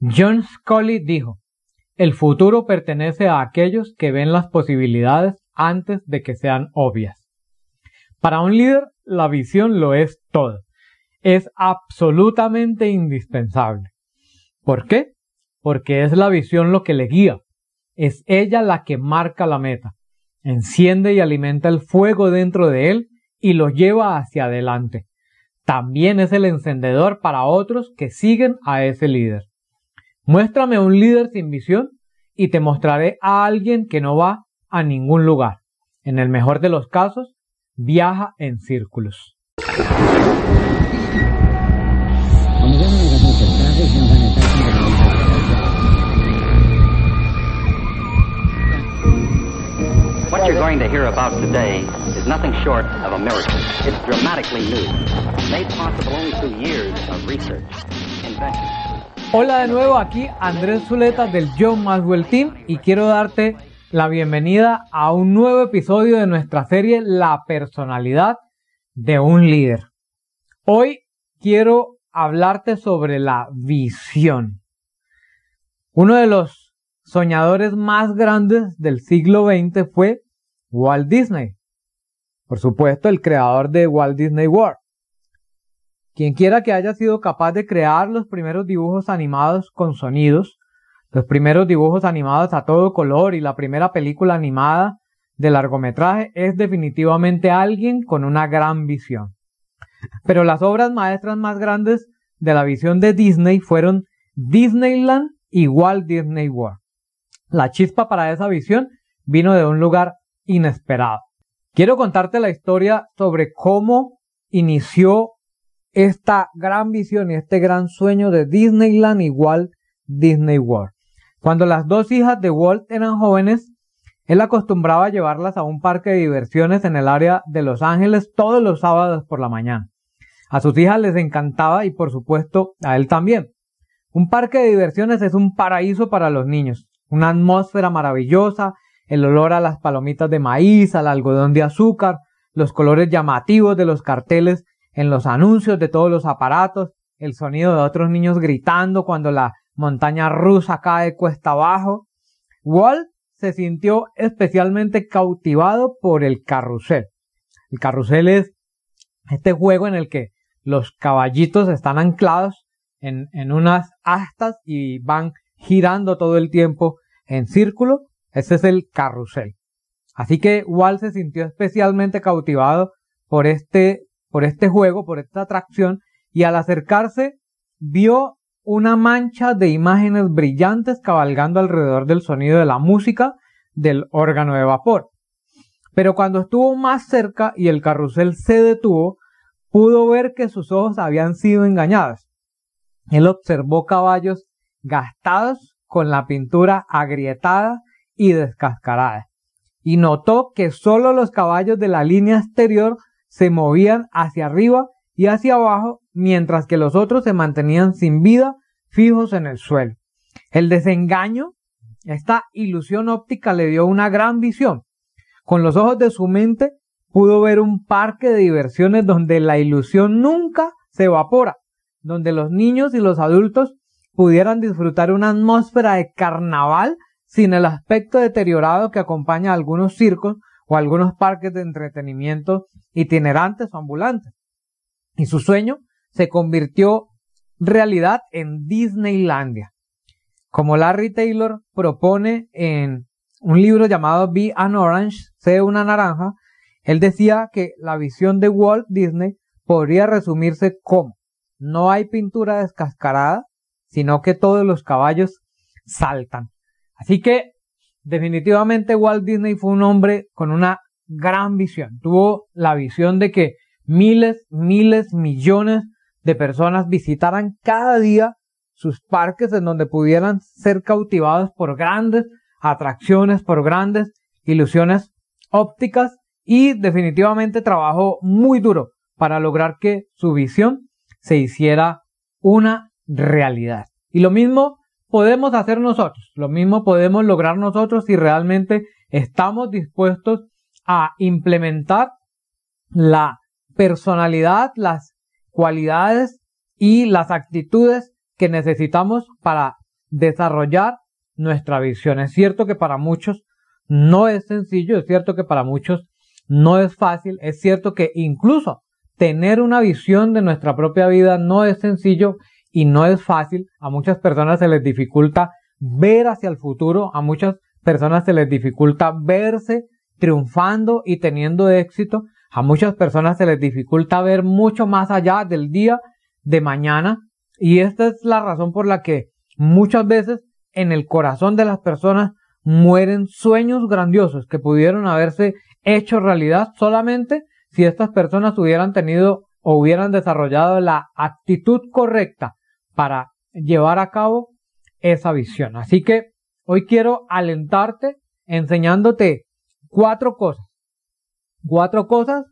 John Scully dijo, el futuro pertenece a aquellos que ven las posibilidades antes de que sean obvias. Para un líder, la visión lo es todo. Es absolutamente indispensable. ¿Por qué? Porque es la visión lo que le guía. Es ella la que marca la meta. Enciende y alimenta el fuego dentro de él y lo lleva hacia adelante. También es el encendedor para otros que siguen a ese líder. Muéstrame un líder sin visión y te mostraré a alguien que no va a ningún lugar. En el mejor de los casos, viaja en círculos. What you're going to hear about today is nothing short of a miracle. It's dramatically new, made possible only through years of research, invention. Hola de nuevo, aquí Andrés Zuleta del John Maswell Team y quiero darte la bienvenida a un nuevo episodio de nuestra serie La personalidad de un líder. Hoy quiero hablarte sobre la visión. Uno de los soñadores más grandes del siglo XX fue Walt Disney. Por supuesto, el creador de Walt Disney World. Quien quiera que haya sido capaz de crear los primeros dibujos animados con sonidos, los primeros dibujos animados a todo color y la primera película animada de largometraje es definitivamente alguien con una gran visión. Pero las obras maestras más grandes de la visión de Disney fueron Disneyland y Walt Disney World. La chispa para esa visión vino de un lugar inesperado. Quiero contarte la historia sobre cómo inició esta gran visión y este gran sueño de Disneyland Walt Disney World. Cuando las dos hijas de Walt eran jóvenes, él acostumbraba llevarlas a un parque de diversiones en el área de Los Ángeles todos los sábados por la mañana. A sus hijas les encantaba y por supuesto a él también. Un parque de diversiones es un paraíso para los niños, una atmósfera maravillosa, el olor a las palomitas de maíz, al algodón de azúcar, los colores llamativos de los carteles en los anuncios de todos los aparatos, el sonido de otros niños gritando cuando la montaña rusa cae cuesta abajo. Walt se sintió especialmente cautivado por el carrusel. El carrusel es este juego en el que los caballitos están anclados en, en unas astas y van girando todo el tiempo en círculo. Ese es el carrusel. Así que Walt se sintió especialmente cautivado por este por este juego, por esta atracción, y al acercarse vio una mancha de imágenes brillantes cabalgando alrededor del sonido de la música del órgano de vapor. Pero cuando estuvo más cerca y el carrusel se detuvo, pudo ver que sus ojos habían sido engañados. Él observó caballos gastados con la pintura agrietada y descascarada, y notó que solo los caballos de la línea exterior se movían hacia arriba y hacia abajo, mientras que los otros se mantenían sin vida, fijos en el suelo. El desengaño, esta ilusión óptica le dio una gran visión. Con los ojos de su mente pudo ver un parque de diversiones donde la ilusión nunca se evapora, donde los niños y los adultos pudieran disfrutar una atmósfera de carnaval sin el aspecto deteriorado que acompaña a algunos circos o algunos parques de entretenimiento itinerantes o ambulantes. Y su sueño se convirtió realidad en Disneylandia. Como Larry Taylor propone en un libro llamado Be an Orange, sé una naranja, él decía que la visión de Walt Disney podría resumirse como no hay pintura descascarada, sino que todos los caballos saltan. Así que definitivamente Walt Disney fue un hombre con una gran visión. Tuvo la visión de que miles, miles, millones de personas visitaran cada día sus parques en donde pudieran ser cautivados por grandes atracciones, por grandes ilusiones ópticas y definitivamente trabajó muy duro para lograr que su visión se hiciera una realidad. Y lo mismo podemos hacer nosotros, lo mismo podemos lograr nosotros si realmente estamos dispuestos a implementar la personalidad, las cualidades y las actitudes que necesitamos para desarrollar nuestra visión. Es cierto que para muchos no es sencillo, es cierto que para muchos no es fácil, es cierto que incluso tener una visión de nuestra propia vida no es sencillo y no es fácil. A muchas personas se les dificulta ver hacia el futuro, a muchas personas se les dificulta verse triunfando y teniendo éxito, a muchas personas se les dificulta ver mucho más allá del día de mañana. Y esta es la razón por la que muchas veces en el corazón de las personas mueren sueños grandiosos que pudieron haberse hecho realidad solamente si estas personas hubieran tenido o hubieran desarrollado la actitud correcta para llevar a cabo esa visión. Así que hoy quiero alentarte enseñándote cuatro cosas. Cuatro cosas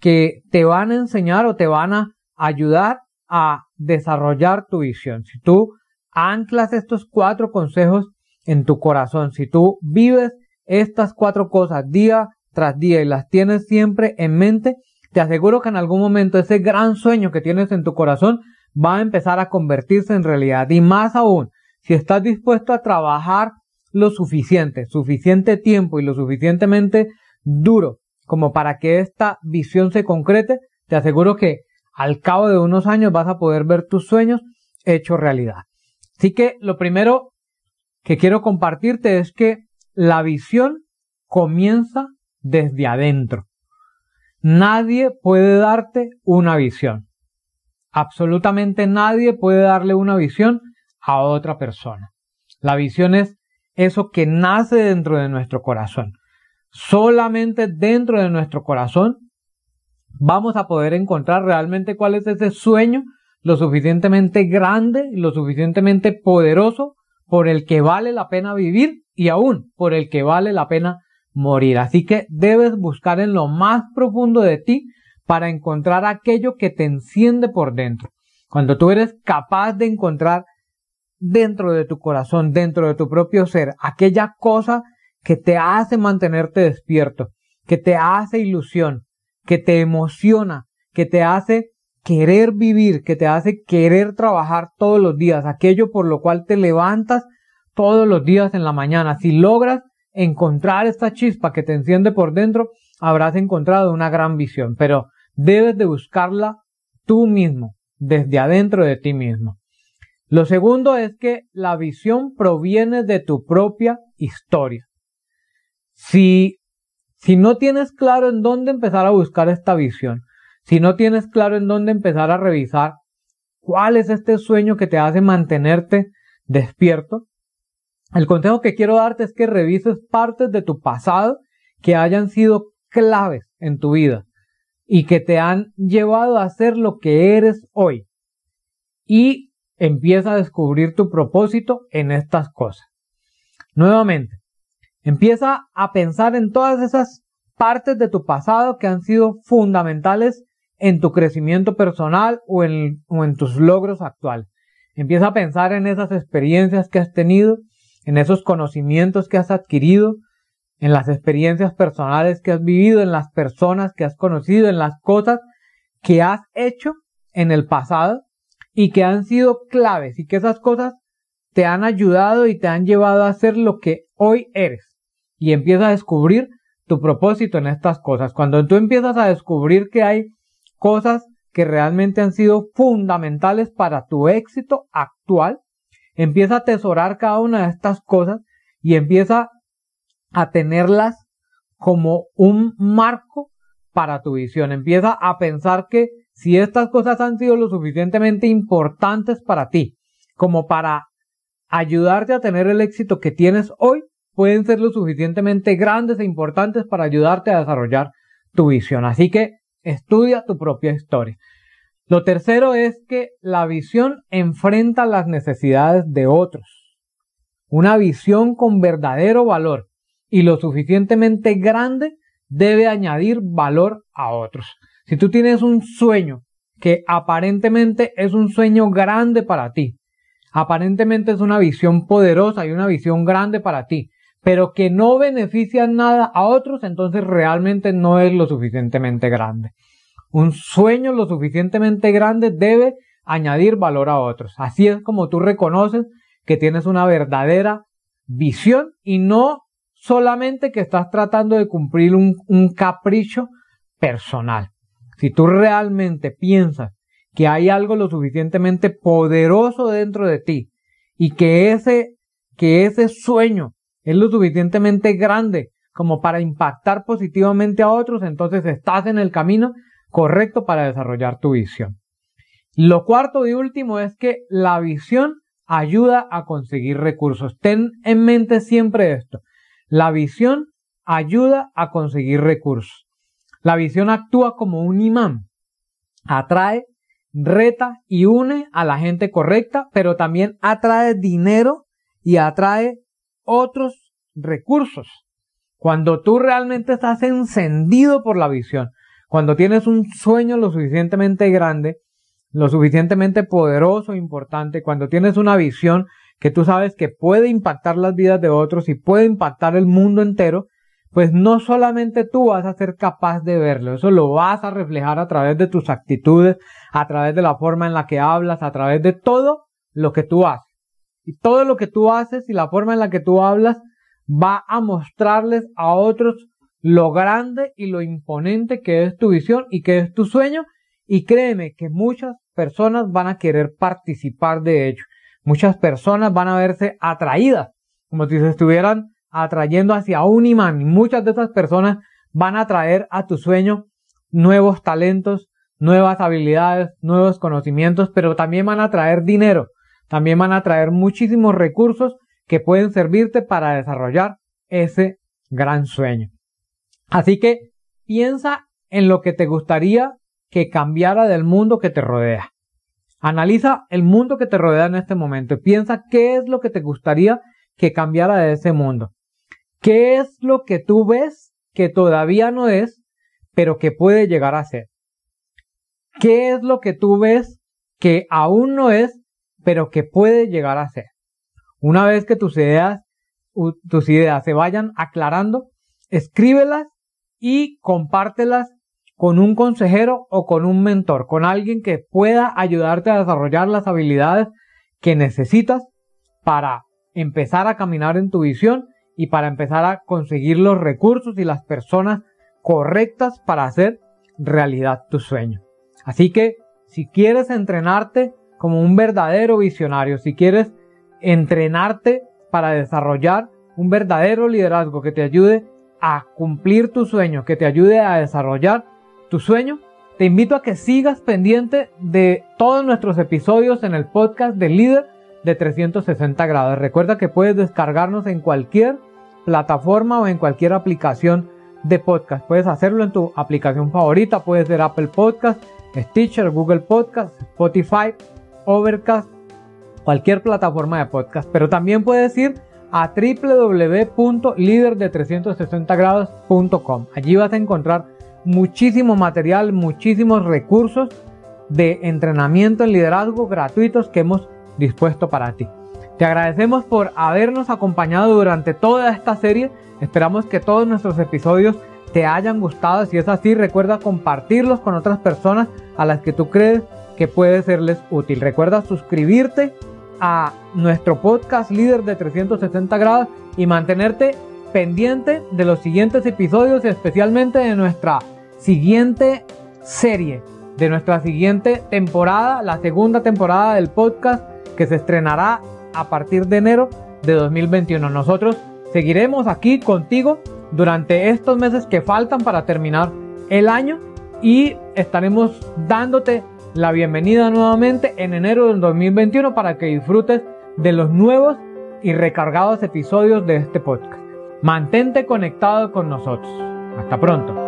que te van a enseñar o te van a ayudar a desarrollar tu visión. Si tú anclas estos cuatro consejos en tu corazón, si tú vives estas cuatro cosas día tras día y las tienes siempre en mente, te aseguro que en algún momento ese gran sueño que tienes en tu corazón va a empezar a convertirse en realidad. Y más aún, si estás dispuesto a trabajar lo suficiente, suficiente tiempo y lo suficientemente duro como para que esta visión se concrete, te aseguro que al cabo de unos años vas a poder ver tus sueños hechos realidad. Así que lo primero que quiero compartirte es que la visión comienza desde adentro. Nadie puede darte una visión. Absolutamente nadie puede darle una visión a otra persona. La visión es eso que nace dentro de nuestro corazón. Solamente dentro de nuestro corazón vamos a poder encontrar realmente cuál es ese sueño lo suficientemente grande, lo suficientemente poderoso por el que vale la pena vivir y aún por el que vale la pena morir. Así que debes buscar en lo más profundo de ti para encontrar aquello que te enciende por dentro. Cuando tú eres capaz de encontrar dentro de tu corazón, dentro de tu propio ser, aquella cosa que te hace mantenerte despierto, que te hace ilusión, que te emociona, que te hace querer vivir, que te hace querer trabajar todos los días, aquello por lo cual te levantas todos los días en la mañana. Si logras encontrar esta chispa que te enciende por dentro, habrás encontrado una gran visión, pero debes de buscarla tú mismo, desde adentro de ti mismo. Lo segundo es que la visión proviene de tu propia historia. Si, si no tienes claro en dónde empezar a buscar esta visión, si no tienes claro en dónde empezar a revisar cuál es este sueño que te hace mantenerte despierto, el consejo que quiero darte es que revises partes de tu pasado que hayan sido claves en tu vida y que te han llevado a ser lo que eres hoy. Y empieza a descubrir tu propósito en estas cosas. Nuevamente, empieza a pensar en todas esas partes de tu pasado que han sido fundamentales en tu crecimiento personal o en, o en tus logros actuales. Empieza a pensar en esas experiencias que has tenido, en esos conocimientos que has adquirido, en las experiencias personales que has vivido, en las personas que has conocido, en las cosas que has hecho en el pasado y que han sido claves y que esas cosas te han ayudado y te han llevado a ser lo que hoy eres. Y empieza a descubrir tu propósito en estas cosas. Cuando tú empiezas a descubrir que hay cosas que realmente han sido fundamentales para tu éxito actual, empieza a atesorar cada una de estas cosas y empieza a tenerlas como un marco para tu visión. Empieza a pensar que si estas cosas han sido lo suficientemente importantes para ti como para ayudarte a tener el éxito que tienes hoy, pueden ser lo suficientemente grandes e importantes para ayudarte a desarrollar tu visión. Así que Estudia tu propia historia. Lo tercero es que la visión enfrenta las necesidades de otros. Una visión con verdadero valor y lo suficientemente grande debe añadir valor a otros. Si tú tienes un sueño que aparentemente es un sueño grande para ti, aparentemente es una visión poderosa y una visión grande para ti, pero que no beneficia nada a otros, entonces realmente no es lo suficientemente grande. Un sueño lo suficientemente grande debe añadir valor a otros. Así es como tú reconoces que tienes una verdadera visión y no solamente que estás tratando de cumplir un, capricho personal. Si tú realmente piensas que hay algo lo suficientemente poderoso dentro de ti y que ese, que ese sueño es lo suficientemente grande como para impactar positivamente a otros, entonces estás en el camino correcto para desarrollar tu visión. Lo cuarto y último es que la visión ayuda a conseguir recursos. Ten en mente siempre esto. La visión ayuda a conseguir recursos. La visión actúa como un imán. Atrae, reta y une a la gente correcta, pero también atrae dinero y atrae otros recursos. Cuando tú realmente estás encendido por la visión, cuando tienes un sueño lo suficientemente grande, lo suficientemente poderoso, e importante, cuando tienes una visión que tú sabes que puede impactar las vidas de otros y puede impactar el mundo entero, pues no solamente tú vas a ser capaz de verlo, eso lo vas a reflejar a través de tus actitudes, a través de la forma en la que hablas, a través de todo lo que tú haces. Y todo lo que tú haces y la forma en la que tú hablas va a mostrarles a otros lo grande y lo imponente que es tu visión y que es tu sueño. Y créeme que muchas personas van a querer participar de ello. Muchas personas van a verse atraídas, como si se estuvieran atrayendo hacia un imán. Y muchas de esas personas van a traer a tu sueño nuevos talentos, nuevas habilidades, nuevos conocimientos, pero también van a traer dinero, también van a traer muchísimos recursos que pueden servirte para desarrollar ese gran sueño. Así que piensa en lo que te gustaría que cambiara del mundo que te rodea. Analiza el mundo que te rodea en este momento piensa qué es lo que te gustaría que cambiara de ese mundo. ¿Qué es lo que tú ves que todavía no es, pero que puede llegar a ser? ¿Qué es lo que tú ves que aún no es, pero que puede llegar a ser? Una vez que tus ideas, tus ideas se vayan aclarando, escríbelas y compártelas con un consejero o con un mentor, con alguien que pueda ayudarte a desarrollar las habilidades que necesitas para empezar a caminar en tu visión y para empezar a conseguir los recursos y las personas correctas para hacer realidad tu sueño. Así que si quieres entrenarte como un verdadero visionario, si quieres entrenarte para desarrollar un verdadero liderazgo que te ayude a cumplir tu sueño, que te ayude a desarrollar tu sueño, te invito a que sigas pendiente de todos nuestros episodios en el podcast de líder de 360 grados. Recuerda que puedes descargarnos en cualquier plataforma o en cualquier aplicación de podcast. Puedes hacerlo en tu aplicación favorita, puede ser Apple Podcast, Stitcher, Google Podcast, Spotify, Overcast, cualquier plataforma de podcast. Pero también puedes ir a www.liderde360grados.com. Allí vas a encontrar muchísimo material, muchísimos recursos de entrenamiento en liderazgo gratuitos que hemos dispuesto para ti. Te agradecemos por habernos acompañado durante toda esta serie. Esperamos que todos nuestros episodios te hayan gustado. Si es así, recuerda compartirlos con otras personas a las que tú crees que puede serles útil. Recuerda suscribirte a nuestro podcast líder de 360 grados y mantenerte pendiente de los siguientes episodios especialmente de nuestra siguiente serie, de nuestra siguiente temporada, la segunda temporada del podcast que se estrenará a partir de enero de 2021. Nosotros seguiremos aquí contigo durante estos meses que faltan para terminar el año y estaremos dándote la bienvenida nuevamente en enero del 2021 para que disfrutes de los nuevos y recargados episodios de este podcast. Mantente conectado con nosotros. Hasta pronto.